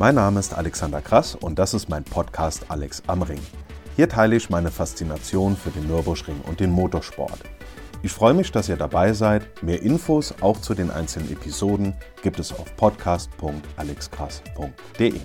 Mein Name ist Alexander Krass und das ist mein Podcast Alex am Ring. Hier teile ich meine Faszination für den Nürburgring und den Motorsport. Ich freue mich, dass ihr dabei seid. Mehr Infos auch zu den einzelnen Episoden gibt es auf podcast.alexkrass.de.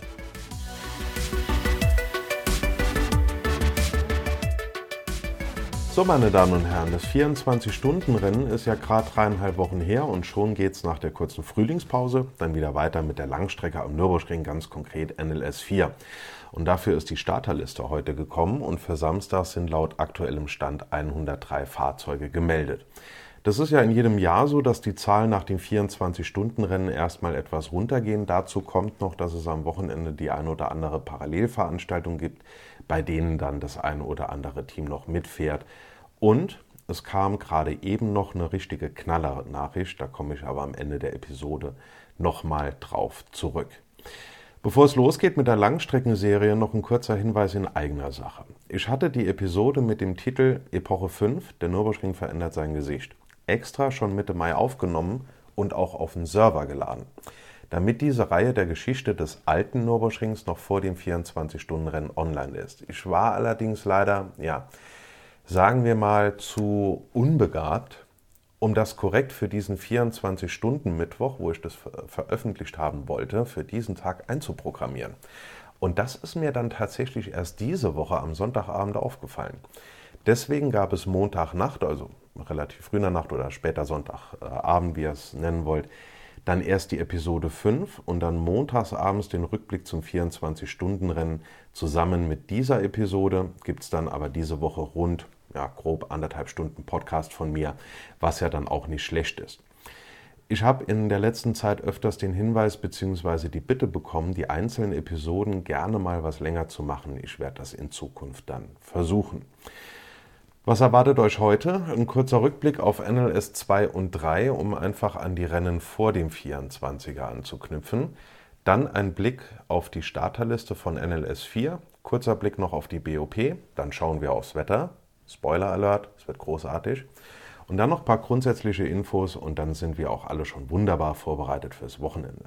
So, meine Damen und Herren, das 24-Stunden-Rennen ist ja gerade dreieinhalb Wochen her und schon geht es nach der kurzen Frühlingspause dann wieder weiter mit der Langstrecke am Nürburgring, ganz konkret NLS 4. Und dafür ist die Starterliste heute gekommen und für Samstag sind laut aktuellem Stand 103 Fahrzeuge gemeldet. Das ist ja in jedem Jahr so, dass die Zahlen nach dem 24-Stunden-Rennen erstmal etwas runtergehen. Dazu kommt noch, dass es am Wochenende die ein oder andere Parallelveranstaltung gibt, bei denen dann das eine oder andere Team noch mitfährt. Und es kam gerade eben noch eine richtige Knaller-Nachricht, da komme ich aber am Ende der Episode nochmal drauf zurück. Bevor es losgeht mit der Langstreckenserie, noch ein kurzer Hinweis in eigener Sache. Ich hatte die Episode mit dem Titel Epoche 5, der Nürburgring verändert sein Gesicht, extra schon Mitte Mai aufgenommen und auch auf den Server geladen damit diese Reihe der Geschichte des alten Nürburgrings noch vor dem 24-Stunden-Rennen online ist. Ich war allerdings leider, ja, sagen wir mal, zu unbegabt, um das korrekt für diesen 24-Stunden-Mittwoch, wo ich das veröffentlicht haben wollte, für diesen Tag einzuprogrammieren. Und das ist mir dann tatsächlich erst diese Woche am Sonntagabend aufgefallen. Deswegen gab es Montagnacht, also relativ früher Nacht oder später Sonntagabend, wie ihr es nennen wollt, dann erst die Episode 5 und dann montagsabends den Rückblick zum 24-Stunden-Rennen. Zusammen mit dieser Episode gibt es dann aber diese Woche rund, ja, grob anderthalb Stunden Podcast von mir, was ja dann auch nicht schlecht ist. Ich habe in der letzten Zeit öfters den Hinweis bzw. die Bitte bekommen, die einzelnen Episoden gerne mal was länger zu machen. Ich werde das in Zukunft dann versuchen. Was erwartet euch heute? Ein kurzer Rückblick auf NLS 2 und 3, um einfach an die Rennen vor dem 24er anzuknüpfen. Dann ein Blick auf die Starterliste von NLS 4, kurzer Blick noch auf die BOP, dann schauen wir aufs Wetter. Spoiler Alert, es wird großartig. Und dann noch ein paar grundsätzliche Infos und dann sind wir auch alle schon wunderbar vorbereitet fürs Wochenende.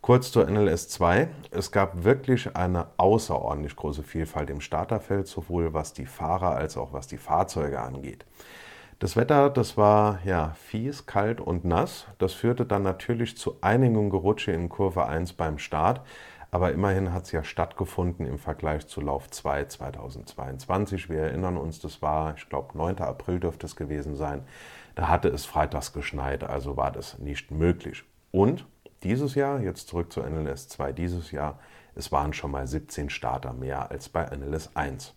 Kurz zur NLS 2. Es gab wirklich eine außerordentlich große Vielfalt im Starterfeld, sowohl was die Fahrer als auch was die Fahrzeuge angeht. Das Wetter, das war ja fies, kalt und nass. Das führte dann natürlich zu einigen Gerutsche in Kurve 1 beim Start. Aber immerhin hat es ja stattgefunden im Vergleich zu Lauf 2 2022. Wir erinnern uns, das war, ich glaube, 9. April dürfte es gewesen sein. Da hatte es freitags geschneit, also war das nicht möglich. Und dieses Jahr, jetzt zurück zu NLS 2 dieses Jahr, es waren schon mal 17 Starter mehr als bei NLS 1.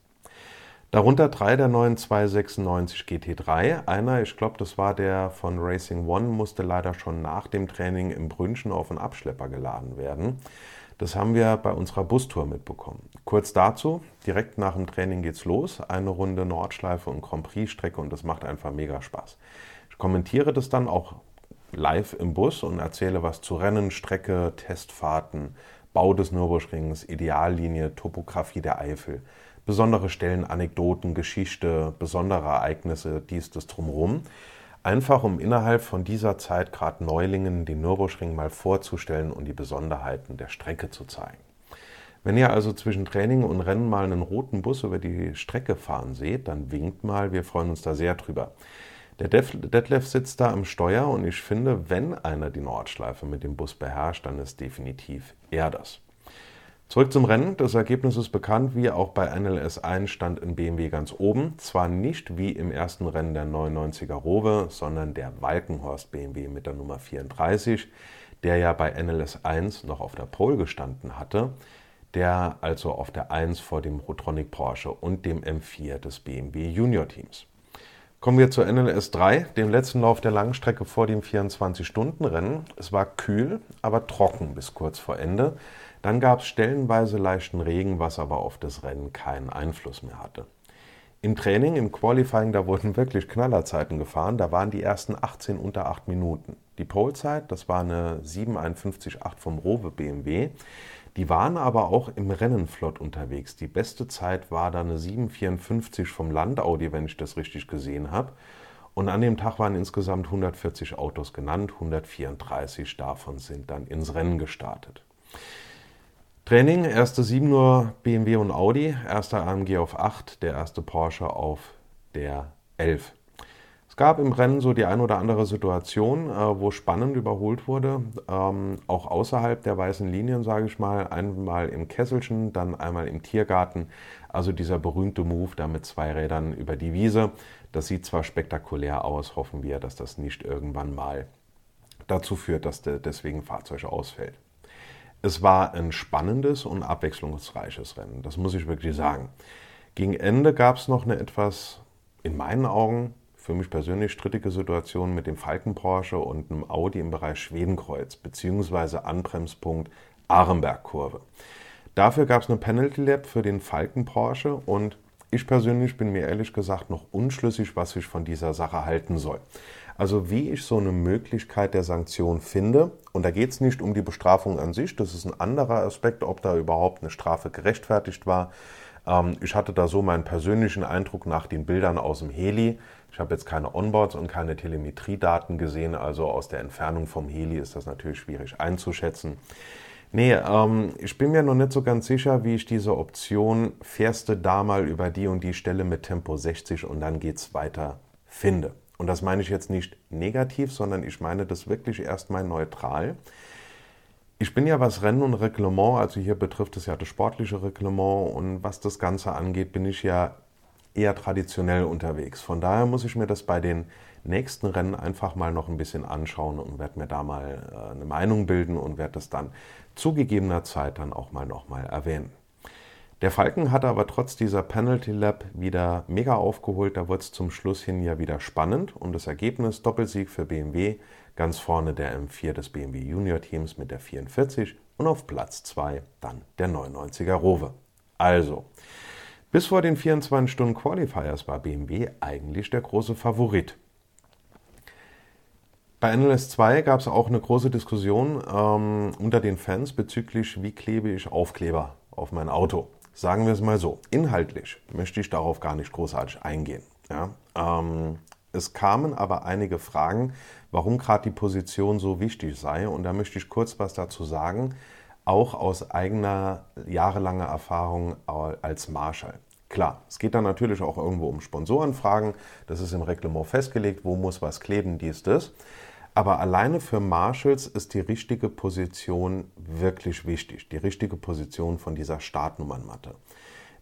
Darunter drei der neuen 296 GT3. Einer, ich glaube, das war der von Racing One, musste leider schon nach dem Training im Brünchen auf einen Abschlepper geladen werden. Das haben wir bei unserer Bustour mitbekommen. Kurz dazu, direkt nach dem Training geht's los. Eine Runde Nordschleife und Grand Prix-Strecke und das macht einfach mega Spaß. Ich kommentiere das dann auch live im Bus und erzähle was zu Rennen, Strecke, Testfahrten, Bau des Nürburgrings, Ideallinie, Topografie der Eifel, besondere Stellen, Anekdoten, Geschichte, besondere Ereignisse, dies, das drumherum. Einfach um innerhalb von dieser Zeit gerade Neulingen den Nürburgring mal vorzustellen und die Besonderheiten der Strecke zu zeigen. Wenn ihr also zwischen Training und Rennen mal einen roten Bus über die Strecke fahren seht, dann winkt mal, wir freuen uns da sehr drüber. Der Detlef sitzt da am Steuer und ich finde, wenn einer die Nordschleife mit dem Bus beherrscht, dann ist definitiv er das. Zurück zum Rennen. Das Ergebnis ist bekannt, wie auch bei NLS 1 stand in BMW ganz oben. Zwar nicht wie im ersten Rennen der 99er Rowe, sondern der Walkenhorst BMW mit der Nummer 34, der ja bei NLS 1 noch auf der Pole gestanden hatte, der also auf der 1 vor dem Rotronic Porsche und dem M4 des BMW Junior Teams. Kommen wir zur NLS 3, dem letzten Lauf der Langstrecke vor dem 24-Stunden-Rennen. Es war kühl, aber trocken bis kurz vor Ende. Dann gab es stellenweise leichten Regen, was aber auf das Rennen keinen Einfluss mehr hatte. Im Training, im Qualifying, da wurden wirklich Knallerzeiten gefahren. Da waren die ersten 18 unter 8 Minuten. Die Polezeit, das war eine 751,8 vom Rowe BMW. Die waren aber auch im Rennen flott unterwegs. Die beste Zeit war da eine 754 vom Landaudi, wenn ich das richtig gesehen habe. Und an dem Tag waren insgesamt 140 Autos genannt, 134 davon sind dann ins Rennen gestartet. Training, erste 7 Uhr BMW und Audi, erster AMG auf 8, der erste Porsche auf der 11. Es gab im Rennen so die ein oder andere Situation, äh, wo spannend überholt wurde, ähm, auch außerhalb der weißen Linien, sage ich mal. Einmal im Kesselchen, dann einmal im Tiergarten. Also dieser berühmte Move da mit zwei Rädern über die Wiese. Das sieht zwar spektakulär aus, hoffen wir, dass das nicht irgendwann mal dazu führt, dass deswegen Fahrzeug ausfällt. Es war ein spannendes und abwechslungsreiches Rennen, das muss ich wirklich sagen. Gegen Ende gab es noch eine etwas, in meinen Augen, für mich persönlich strittige Situation mit dem Falken Porsche und einem Audi im Bereich Schwedenkreuz bzw. Anbremspunkt Arenberg-Kurve. Dafür gab es eine Penalty Lap für den Falken Porsche und ich persönlich bin mir ehrlich gesagt noch unschlüssig, was ich von dieser Sache halten soll. Also wie ich so eine Möglichkeit der Sanktion finde, und da geht es nicht um die Bestrafung an sich, das ist ein anderer Aspekt, ob da überhaupt eine Strafe gerechtfertigt war. Ähm, ich hatte da so meinen persönlichen Eindruck nach den Bildern aus dem Heli. Ich habe jetzt keine Onboards und keine Telemetriedaten gesehen, also aus der Entfernung vom Heli ist das natürlich schwierig einzuschätzen. Nee, ähm, ich bin mir noch nicht so ganz sicher, wie ich diese Option fährst du da mal über die und die Stelle mit Tempo 60 und dann geht's weiter finde. Und das meine ich jetzt nicht negativ, sondern ich meine das wirklich erstmal neutral. Ich bin ja was Rennen und Reglement, also hier betrifft es ja das sportliche Reglement und was das Ganze angeht, bin ich ja eher traditionell unterwegs. Von daher muss ich mir das bei den nächsten Rennen einfach mal noch ein bisschen anschauen und werde mir da mal äh, eine Meinung bilden und werde das dann zu gegebener Zeit dann auch mal nochmal erwähnen. Der Falken hatte aber trotz dieser Penalty Lap wieder mega aufgeholt. Da wurde es zum Schluss hin ja wieder spannend und das Ergebnis Doppelsieg für BMW Ganz vorne der M4 des BMW Junior Teams mit der 44 und auf Platz 2 dann der 99er Rover. Also, bis vor den 24 Stunden Qualifiers war BMW eigentlich der große Favorit. Bei NLS 2 gab es auch eine große Diskussion ähm, unter den Fans bezüglich, wie klebe ich Aufkleber auf mein Auto. Sagen wir es mal so, inhaltlich möchte ich darauf gar nicht großartig eingehen. Ja? Ähm, es kamen aber einige Fragen, warum gerade die Position so wichtig sei. Und da möchte ich kurz was dazu sagen, auch aus eigener jahrelanger Erfahrung als Marshall. Klar, es geht dann natürlich auch irgendwo um Sponsorenfragen. Das ist im Reglement festgelegt, wo muss was kleben, dies, das. Aber alleine für Marshalls ist die richtige Position wirklich wichtig. Die richtige Position von dieser Startnummernmatte.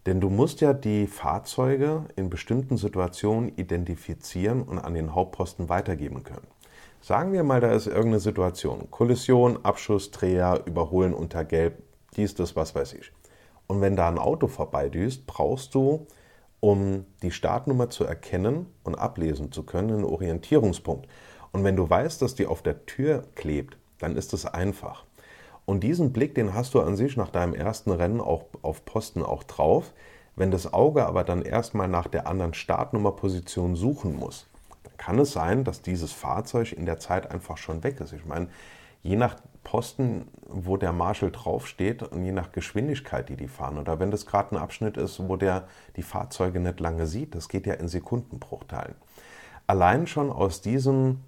Denn du musst ja die Fahrzeuge in bestimmten Situationen identifizieren und an den Hauptposten weitergeben können. Sagen wir mal, da ist irgendeine Situation. Kollision, Abschuss, Dreher, Überholen unter Gelb, dies, das, was weiß ich. Und wenn da ein Auto vorbeidüst, brauchst du, um die Startnummer zu erkennen und ablesen zu können, einen Orientierungspunkt. Und wenn du weißt, dass die auf der Tür klebt, dann ist es einfach. Und diesen Blick, den hast du an sich nach deinem ersten Rennen auch auf Posten auch drauf. Wenn das Auge aber dann erstmal nach der anderen Startnummerposition suchen muss, dann kann es sein, dass dieses Fahrzeug in der Zeit einfach schon weg ist. Ich meine, je nach Posten, wo der Marshall draufsteht und je nach Geschwindigkeit, die die fahren, oder wenn das gerade ein Abschnitt ist, wo der die Fahrzeuge nicht lange sieht, das geht ja in Sekundenbruchteilen. Allein schon aus diesem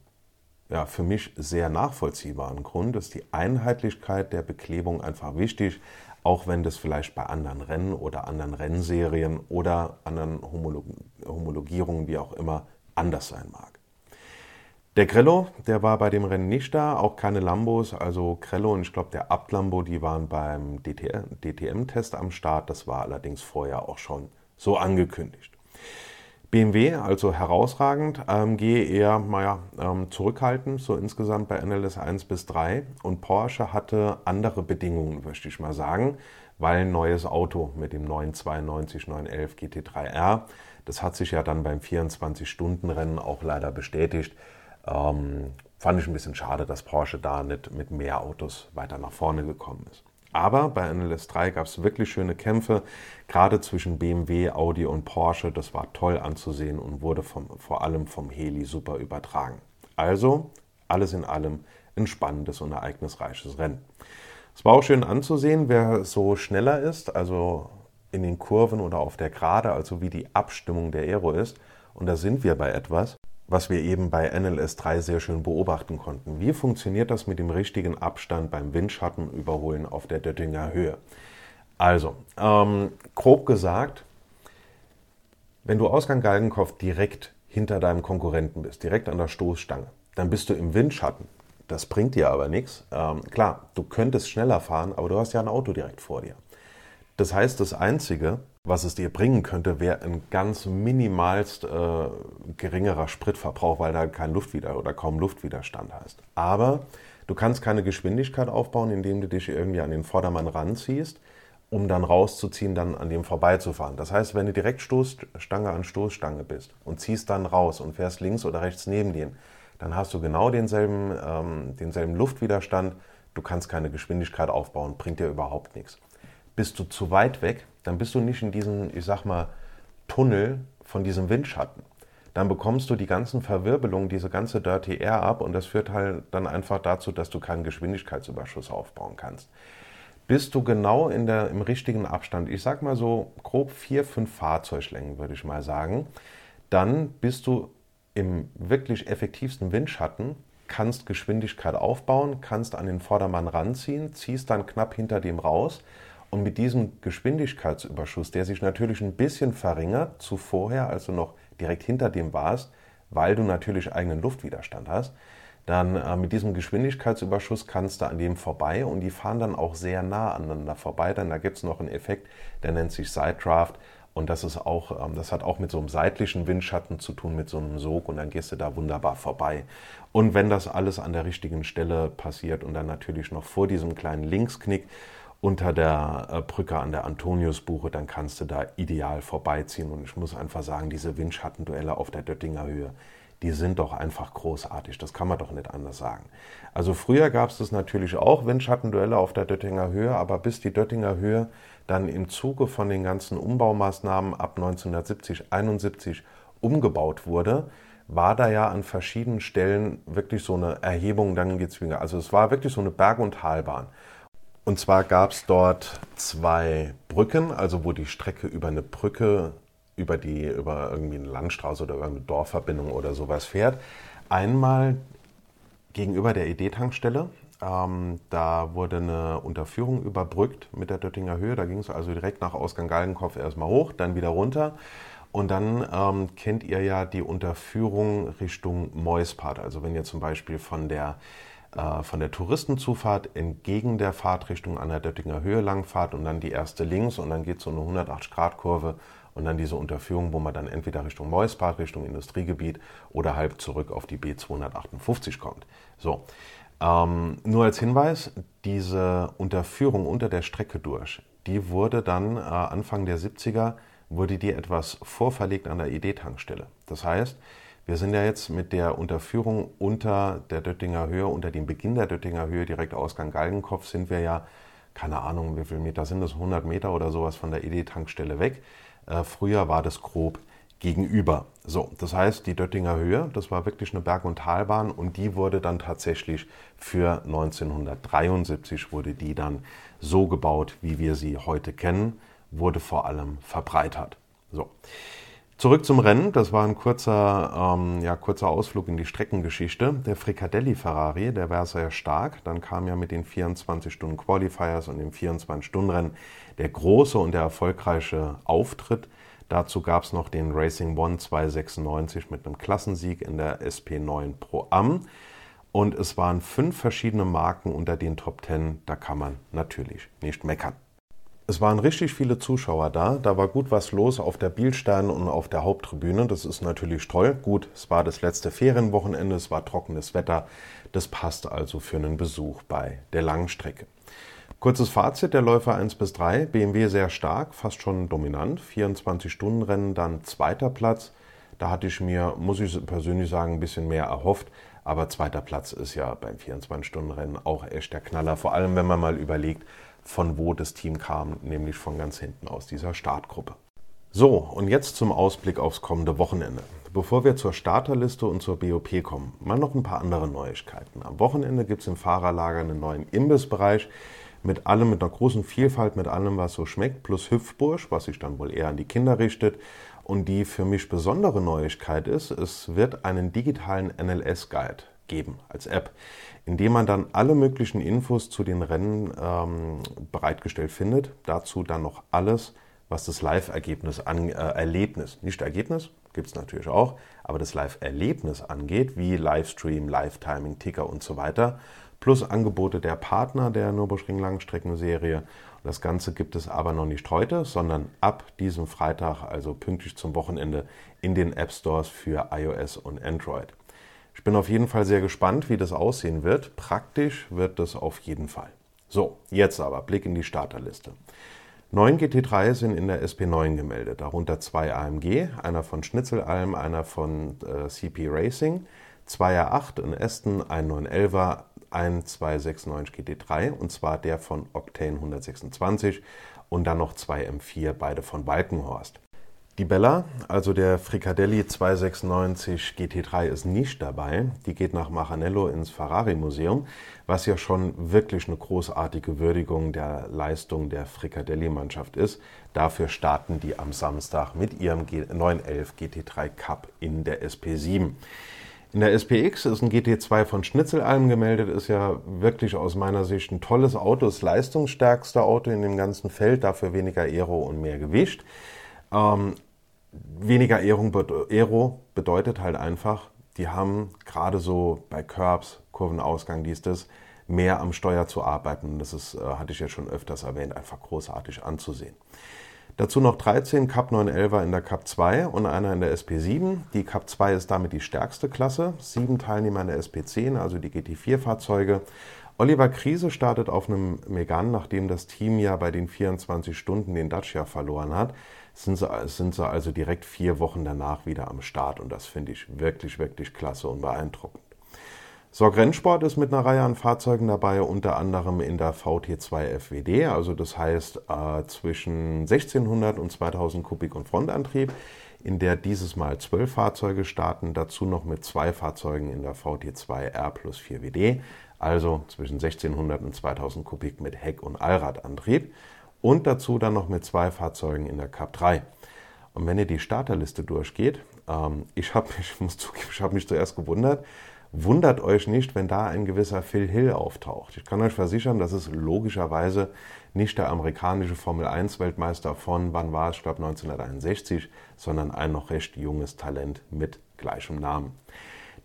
ja, für mich sehr nachvollziehbaren Grund ist die Einheitlichkeit der Beklebung einfach wichtig, auch wenn das vielleicht bei anderen Rennen oder anderen Rennserien oder anderen Homolog Homologierungen, wie auch immer, anders sein mag. Der Grello, der war bei dem Rennen nicht da, auch keine Lambos, also Grello und ich glaube der Abt-Lambo, die waren beim DTM-Test am Start, das war allerdings vorher auch schon so angekündigt. BMW also herausragend, AMG eher naja, ähm, zurückhaltend, so insgesamt bei NLS 1 bis 3. Und Porsche hatte andere Bedingungen, möchte ich mal sagen, weil ein neues Auto mit dem 992 911 GT3R, das hat sich ja dann beim 24-Stunden-Rennen auch leider bestätigt. Ähm, fand ich ein bisschen schade, dass Porsche da nicht mit mehr Autos weiter nach vorne gekommen ist. Aber bei NLS 3 gab es wirklich schöne Kämpfe, gerade zwischen BMW, Audi und Porsche. Das war toll anzusehen und wurde vom, vor allem vom Heli super übertragen. Also alles in allem ein spannendes und ereignisreiches Rennen. Es war auch schön anzusehen, wer so schneller ist, also in den Kurven oder auf der Gerade, also wie die Abstimmung der Aero ist. Und da sind wir bei etwas, was wir eben bei NLS 3 sehr schön beobachten konnten. Wie funktioniert das mit dem richtigen Abstand beim Windschattenüberholen auf der Döttinger Höhe? Also, ähm, grob gesagt, wenn du Ausgang Galgenkopf direkt hinter deinem Konkurrenten bist, direkt an der Stoßstange, dann bist du im Windschatten. Das bringt dir aber nichts. Ähm, klar, du könntest schneller fahren, aber du hast ja ein Auto direkt vor dir. Das heißt, das Einzige, was es dir bringen könnte, wäre ein ganz minimalst äh, geringerer Spritverbrauch, weil da kein Luftwider oder kaum Luftwiderstand hast. Aber du kannst keine Geschwindigkeit aufbauen, indem du dich irgendwie an den Vordermann ranziehst, um dann rauszuziehen, dann an dem vorbeizufahren. Das heißt, wenn du direkt Stoßstange an Stoßstange bist und ziehst dann raus und fährst links oder rechts neben dir, dann hast du genau denselben, ähm, denselben Luftwiderstand. Du kannst keine Geschwindigkeit aufbauen, bringt dir überhaupt nichts. Bist du zu weit weg, dann bist du nicht in diesem, ich sag mal, Tunnel von diesem Windschatten. Dann bekommst du die ganzen Verwirbelungen, diese ganze Dirty Air ab und das führt halt dann einfach dazu, dass du keinen Geschwindigkeitsüberschuss aufbauen kannst. Bist du genau in der, im richtigen Abstand, ich sag mal so grob vier, fünf Fahrzeuglängen, würde ich mal sagen, dann bist du im wirklich effektivsten Windschatten, kannst Geschwindigkeit aufbauen, kannst an den Vordermann ranziehen, ziehst dann knapp hinter dem raus und mit diesem Geschwindigkeitsüberschuss, der sich natürlich ein bisschen verringert zu vorher, als du noch direkt hinter dem warst, weil du natürlich eigenen Luftwiderstand hast, dann äh, mit diesem Geschwindigkeitsüberschuss kannst du an dem vorbei und die fahren dann auch sehr nah aneinander vorbei. Denn da gibt es noch einen Effekt, der nennt sich Side Draft. Und das ist auch, ähm, das hat auch mit so einem seitlichen Windschatten zu tun, mit so einem Sog und dann gehst du da wunderbar vorbei. Und wenn das alles an der richtigen Stelle passiert und dann natürlich noch vor diesem kleinen Linksknick unter der äh, Brücke an der Antoniusbuche, dann kannst du da ideal vorbeiziehen. Und ich muss einfach sagen, diese Windschattenduelle auf der Döttinger Höhe, die sind doch einfach großartig. Das kann man doch nicht anders sagen. Also früher gab es natürlich auch, Windschattenduelle auf der Döttinger Höhe, aber bis die Döttinger Höhe dann im Zuge von den ganzen Umbaumaßnahmen ab 1970, 71 umgebaut wurde, war da ja an verschiedenen Stellen wirklich so eine Erhebung, dann geht's. Also es war wirklich so eine Berg- und Talbahn. Und zwar gab es dort zwei Brücken, also wo die Strecke über eine Brücke, über die, über irgendwie eine Landstraße oder über eine Dorfverbindung oder sowas fährt. Einmal gegenüber der ED-Tankstelle, ähm, da wurde eine Unterführung überbrückt mit der Döttinger Höhe. Da ging es also direkt nach Ausgang Galgenkopf erstmal hoch, dann wieder runter. Und dann ähm, kennt ihr ja die Unterführung Richtung Meuspart. Also wenn ihr zum Beispiel von der, von der Touristenzufahrt entgegen der Fahrtrichtung an der Döttinger Höhe langfahrt und dann die erste links und dann geht so eine 180-Grad-Kurve und dann diese Unterführung, wo man dann entweder Richtung Meuspart, Richtung Industriegebiet oder halb zurück auf die B258 kommt. So, ähm, nur als Hinweis, diese Unterführung unter der Strecke durch, die wurde dann äh, Anfang der 70er, wurde die etwas vorverlegt an der ED-Tankstelle. Das heißt, wir sind ja jetzt mit der Unterführung unter der Döttinger Höhe, unter dem Beginn der Döttinger Höhe, direkt Ausgang Galgenkopf, sind wir ja, keine Ahnung, wie viele Meter sind das, 100 Meter oder sowas von der ED-Tankstelle weg. Äh, früher war das grob gegenüber. So, das heißt, die Döttinger Höhe, das war wirklich eine Berg- und Talbahn und die wurde dann tatsächlich für 1973 wurde die dann so gebaut, wie wir sie heute kennen, wurde vor allem verbreitert. So. Zurück zum Rennen. Das war ein kurzer, ähm, ja, kurzer Ausflug in die Streckengeschichte. Der Fricadelli Ferrari, der war sehr stark. Dann kam ja mit den 24 Stunden Qualifiers und dem 24 Stunden Rennen der große und der erfolgreiche Auftritt Dazu gab es noch den Racing One 296 mit einem Klassensieg in der SP9 Pro Am. Und es waren fünf verschiedene Marken unter den Top 10. Da kann man natürlich nicht meckern. Es waren richtig viele Zuschauer da. Da war gut was los auf der Bielstein und auf der Haupttribüne. Das ist natürlich toll. Gut, es war das letzte Ferienwochenende, es war trockenes Wetter. Das passt also für einen Besuch bei der Langstrecke. Kurzes Fazit der Läufer 1 bis 3. BMW sehr stark, fast schon dominant. 24-Stunden-Rennen, dann zweiter Platz. Da hatte ich mir, muss ich persönlich sagen, ein bisschen mehr erhofft. Aber zweiter Platz ist ja beim 24-Stunden-Rennen auch echt der Knaller. Vor allem, wenn man mal überlegt, von wo das Team kam, nämlich von ganz hinten aus dieser Startgruppe. So, und jetzt zum Ausblick aufs kommende Wochenende. Bevor wir zur Starterliste und zur BOP kommen, mal noch ein paar andere Neuigkeiten. Am Wochenende gibt es im Fahrerlager einen neuen Imbissbereich mit allem, mit einer großen Vielfalt, mit allem, was so schmeckt, plus Hüpfbursch, was sich dann wohl eher an die Kinder richtet. Und die für mich besondere Neuigkeit ist, es wird einen digitalen NLS-Guide geben als App, in dem man dann alle möglichen Infos zu den Rennen ähm, bereitgestellt findet. Dazu dann noch alles, was das Live-Ergebnis äh, Erlebnis, nicht Ergebnis, gibt es natürlich auch, aber das Live-Erlebnis angeht, wie Livestream, Live-Timing, Ticker und so weiter, plus Angebote der Partner der Nürburgring Langstreckenserie das Ganze gibt es aber noch nicht heute, sondern ab diesem Freitag, also pünktlich zum Wochenende, in den App Stores für iOS und Android. Ich bin auf jeden Fall sehr gespannt, wie das aussehen wird. Praktisch wird das auf jeden Fall. So, jetzt aber Blick in die Starterliste. Neun GT3 sind in der SP9 gemeldet, darunter zwei AMG, einer von Schnitzelalm, einer von äh, CP Racing, zwei R8 in Aston, ein 911er, ein 296 GT3 und zwar der von Octane 126 und dann noch zwei M4, beide von Balkenhorst. Die Bella, also der Fricadelli 296 GT3 ist nicht dabei. Die geht nach Machanello ins Ferrari Museum, was ja schon wirklich eine großartige Würdigung der Leistung der Fricadelli-Mannschaft ist. Dafür starten die am Samstag mit ihrem 911 GT3 Cup in der SP7. In der SPX ist ein GT2 von Schnitzelalm gemeldet, ist ja wirklich aus meiner Sicht ein tolles Auto, das leistungsstärkste Auto in dem ganzen Feld, dafür weniger Aero und mehr Gewicht. Ähm, weniger Aero bedeutet halt einfach, die haben gerade so bei Curbs, Kurvenausgang, dies, das, mehr am Steuer zu arbeiten. Das ist, äh, hatte ich ja schon öfters erwähnt, einfach großartig anzusehen. Dazu noch 13 Cup 911er in der Cup 2 und einer in der SP7. Die Cup 2 ist damit die stärkste Klasse. Sieben Teilnehmer in der SP10, also die GT4-Fahrzeuge. Oliver Krise startet auf einem Megan, nachdem das Team ja bei den 24 Stunden den Dacia verloren hat. Sind sie, sind sie also direkt vier Wochen danach wieder am Start und das finde ich wirklich, wirklich klasse und beeindruckend. Sorg Rennsport ist mit einer Reihe an Fahrzeugen dabei, unter anderem in der VT2 FWD, also das heißt äh, zwischen 1600 und 2000 Kubik und Frontantrieb, in der dieses Mal zwölf Fahrzeuge starten, dazu noch mit zwei Fahrzeugen in der VT2 R plus 4 WD, also zwischen 1600 und 2000 Kubik mit Heck- und Allradantrieb und dazu dann noch mit zwei Fahrzeugen in der Cup 3. Und wenn ihr die Starterliste durchgeht, ähm, ich habe mich, ich hab mich zuerst gewundert, Wundert euch nicht, wenn da ein gewisser Phil Hill auftaucht. Ich kann euch versichern, das ist logischerweise nicht der amerikanische Formel-1-Weltmeister von, wann war es, ich glaube 1961, sondern ein noch recht junges Talent mit gleichem Namen.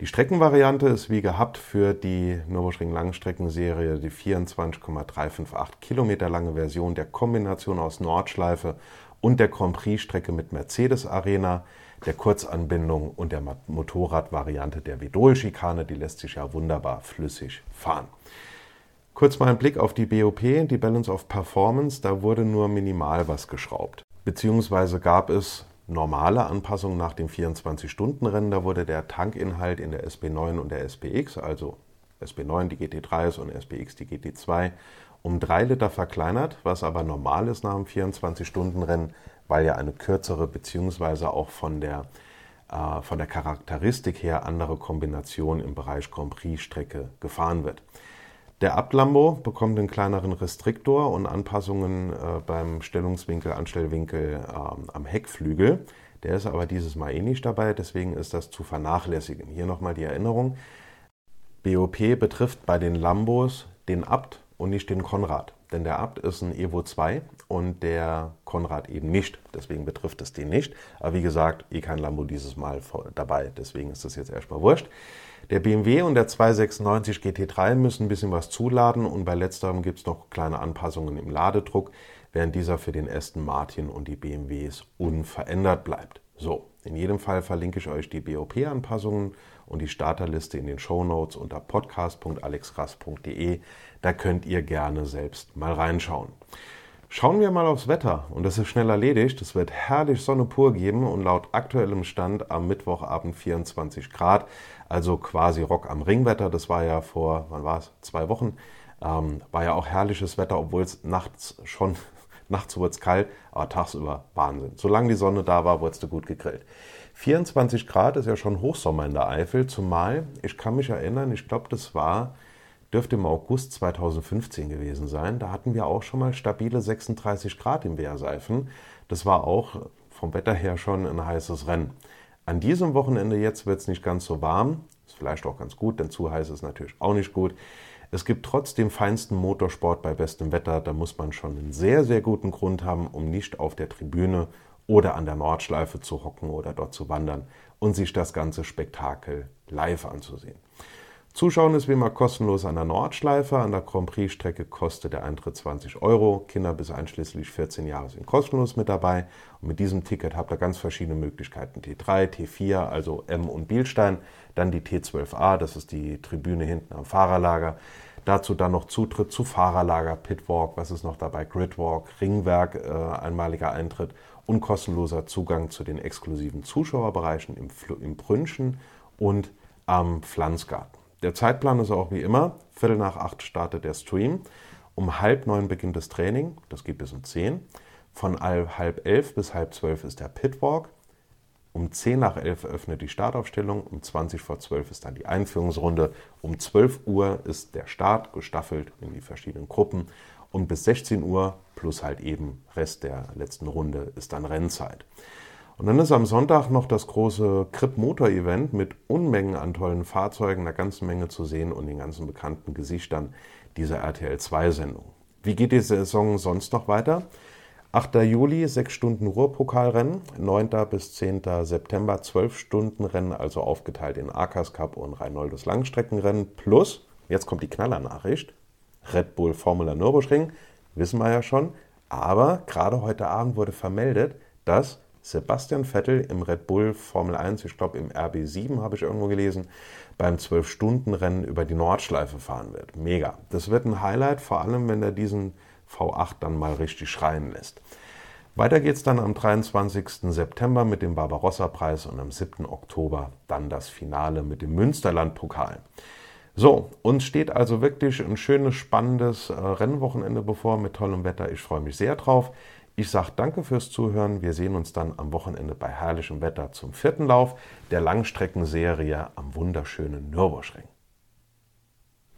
Die Streckenvariante ist wie gehabt für die Nürburgring Langstreckenserie die 24,358 Kilometer lange Version der Kombination aus Nordschleife und der Grand Prix-Strecke mit Mercedes Arena der Kurzanbindung und der Motorradvariante der Vedol-Schikane, die lässt sich ja wunderbar flüssig fahren. Kurz mal ein Blick auf die BOP, die Balance of Performance, da wurde nur minimal was geschraubt. Beziehungsweise gab es normale Anpassungen nach dem 24-Stunden-Rennen, da wurde der Tankinhalt in der SB9 und der SPX, also SB9 die GT3s und SPX die GT2, um 3 Liter verkleinert, was aber normal ist nach dem 24-Stunden-Rennen, weil ja eine kürzere beziehungsweise auch von der, äh, von der Charakteristik her andere Kombination im Bereich Grand Prix-Strecke gefahren wird. Der Ablambo bekommt einen kleineren Restriktor und Anpassungen äh, beim Stellungswinkel, Anstellwinkel äh, am Heckflügel. Der ist aber dieses Mal eh nicht dabei, deswegen ist das zu vernachlässigen. Hier nochmal die Erinnerung. BOP betrifft bei den Lambos den Abt und nicht den Konrad. Denn der Abt ist ein Evo 2 und der Konrad eben nicht. Deswegen betrifft es den nicht. Aber wie gesagt, eh kein Lambo dieses Mal dabei. Deswegen ist das jetzt erstmal wurscht. Der BMW und der 296 GT3 müssen ein bisschen was zuladen und bei letzterem gibt es noch kleine Anpassungen im Ladedruck, während dieser für den Aston Martin und die BMWs unverändert bleibt. So, in jedem Fall verlinke ich euch die BOP-Anpassungen und die Starterliste in den Show Notes unter podcast.alexrass.de. Da könnt ihr gerne selbst mal reinschauen. Schauen wir mal aufs Wetter und das ist schnell erledigt. Es wird herrlich Sonne pur geben und laut aktuellem Stand am Mittwochabend 24 Grad, also quasi Rock am Ringwetter. Das war ja vor, wann war es? Zwei Wochen. Ähm, war ja auch herrliches Wetter, obwohl es nachts schon, nachts wurde es kalt, aber tagsüber Wahnsinn. Solange die Sonne da war, wurde es gut gegrillt. 24 Grad ist ja schon Hochsommer in der Eifel, zumal ich kann mich erinnern, ich glaube, das war dürfte im August 2015 gewesen sein. Da hatten wir auch schon mal stabile 36 Grad im Wehrseifen. Das war auch vom Wetter her schon ein heißes Rennen. An diesem Wochenende jetzt wird es nicht ganz so warm. Ist vielleicht auch ganz gut, denn zu heiß ist natürlich auch nicht gut. Es gibt trotzdem feinsten Motorsport bei bestem Wetter. Da muss man schon einen sehr, sehr guten Grund haben, um nicht auf der Tribüne oder an der Nordschleife zu hocken oder dort zu wandern und sich das ganze Spektakel live anzusehen. Zuschauen ist wie immer kostenlos an der Nordschleife. An der Grand Prix-Strecke kostet der Eintritt 20 Euro. Kinder bis einschließlich 14 Jahre sind kostenlos mit dabei. Und mit diesem Ticket habt ihr ganz verschiedene Möglichkeiten. T3, T4, also M und Bielstein. Dann die T12A, das ist die Tribüne hinten am Fahrerlager. Dazu dann noch Zutritt zu Fahrerlager, Pitwalk, was ist noch dabei, Gridwalk, Ringwerk, äh, einmaliger Eintritt und kostenloser Zugang zu den exklusiven Zuschauerbereichen im, im Brünchen und am Pflanzgarten. Der Zeitplan ist auch wie immer. Viertel nach acht startet der Stream. Um halb neun beginnt das Training. Das geht bis um zehn. Von halb elf bis halb zwölf ist der Pitwalk. Um zehn nach elf öffnet die Startaufstellung. Um 20 vor zwölf ist dann die Einführungsrunde. Um 12 Uhr ist der Start gestaffelt in die verschiedenen Gruppen. Und bis 16 Uhr plus halt eben Rest der letzten Runde ist dann Rennzeit. Und dann ist am Sonntag noch das große Crip Motor Event mit Unmengen an tollen Fahrzeugen, einer ganzen Menge zu sehen und den ganzen bekannten Gesichtern dieser RTL 2 Sendung. Wie geht die Saison sonst noch weiter? 8. Juli, 6 Stunden Ruhrpokalrennen, 9. bis 10. September 12 Stunden Rennen, also aufgeteilt in Akas Cup und Reinoldes Langstreckenrennen, plus, jetzt kommt die Knallernachricht, Red Bull Formula Nürburgring, wissen wir ja schon, aber gerade heute Abend wurde vermeldet, dass Sebastian Vettel im Red Bull Formel 1, ich glaube im RB7 habe ich irgendwo gelesen, beim 12-Stunden-Rennen über die Nordschleife fahren wird. Mega. Das wird ein Highlight, vor allem wenn er diesen V8 dann mal richtig schreien lässt. Weiter geht es dann am 23. September mit dem Barbarossa-Preis und am 7. Oktober dann das Finale mit dem Münsterland-Pokal. So, uns steht also wirklich ein schönes, spannendes äh, Rennwochenende bevor mit tollem Wetter. Ich freue mich sehr drauf. Ich sage danke fürs Zuhören. Wir sehen uns dann am Wochenende bei herrlichem Wetter zum vierten Lauf der Langstreckenserie am wunderschönen Nürburgring.